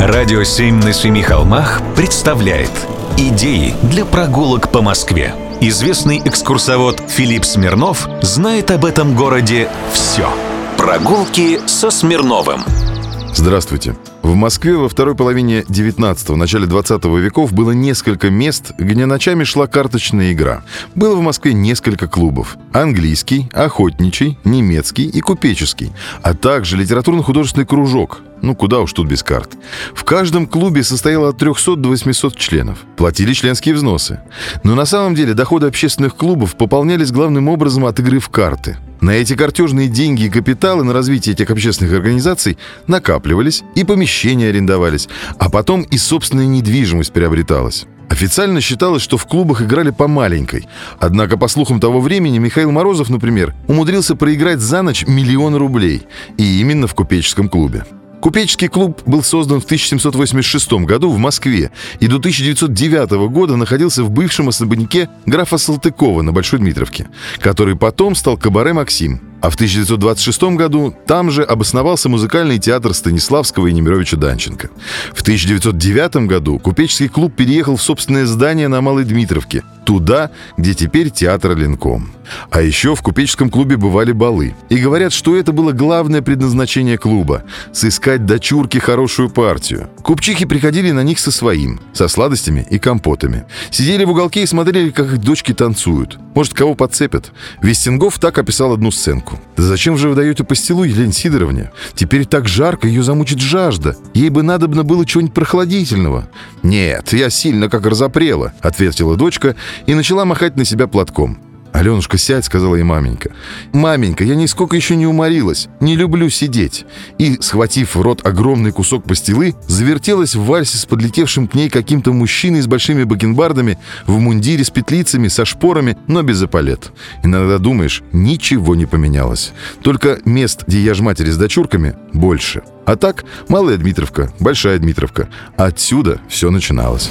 Радио «Семь на семи холмах» представляет Идеи для прогулок по Москве. Известный экскурсовод Филипп Смирнов знает об этом городе все. Прогулки со Смирновым. Здравствуйте. В Москве во второй половине 19-го, начале 20 веков было несколько мест, где ночами шла карточная игра. Было в Москве несколько клубов. Английский, охотничий, немецкий и купеческий, а также литературно-художественный кружок. Ну, куда уж тут без карт. В каждом клубе состояло от 300 до 800 членов. Платили членские взносы. Но на самом деле доходы общественных клубов пополнялись главным образом от игры в карты – на эти картежные деньги и капиталы на развитие этих общественных организаций накапливались и помещения арендовались, а потом и собственная недвижимость приобреталась. Официально считалось, что в клубах играли по маленькой. Однако, по слухам того времени, Михаил Морозов, например, умудрился проиграть за ночь миллион рублей. И именно в купеческом клубе. Купеческий клуб был создан в 1786 году в Москве и до 1909 года находился в бывшем особняке графа Салтыкова на Большой Дмитровке, который потом стал кабаре «Максим». А в 1926 году там же обосновался музыкальный театр Станиславского и Немировича Данченко. В 1909 году купеческий клуб переехал в собственное здание на Малой Дмитровке, туда, где теперь театр Ленком. А еще в купеческом клубе бывали балы. И говорят, что это было главное предназначение клуба – сыскать дочурки хорошую партию. Купчихи приходили на них со своим, со сладостями и компотами. Сидели в уголке и смотрели, как их дочки танцуют. Может, кого подцепят. Вестингов так описал одну сценку. «Да зачем же вы даете пастилу Елене Сидоровне? Теперь так жарко, ее замучит жажда. Ей бы надобно было чего-нибудь прохладительного». «Нет, я сильно как разопрела», — ответила дочка и начала махать на себя платком. «Аленушка, сядь», — сказала ей маменька. «Маменька, я нисколько еще не уморилась. Не люблю сидеть». И, схватив в рот огромный кусок пастилы, завертелась в вальсе с подлетевшим к ней каким-то мужчиной с большими бакенбардами, в мундире с петлицами, со шпорами, но без эполет. Иногда думаешь, ничего не поменялось. Только мест, где я ж матери с дочурками, больше. А так, Малая Дмитровка, Большая Дмитровка. Отсюда все начиналось.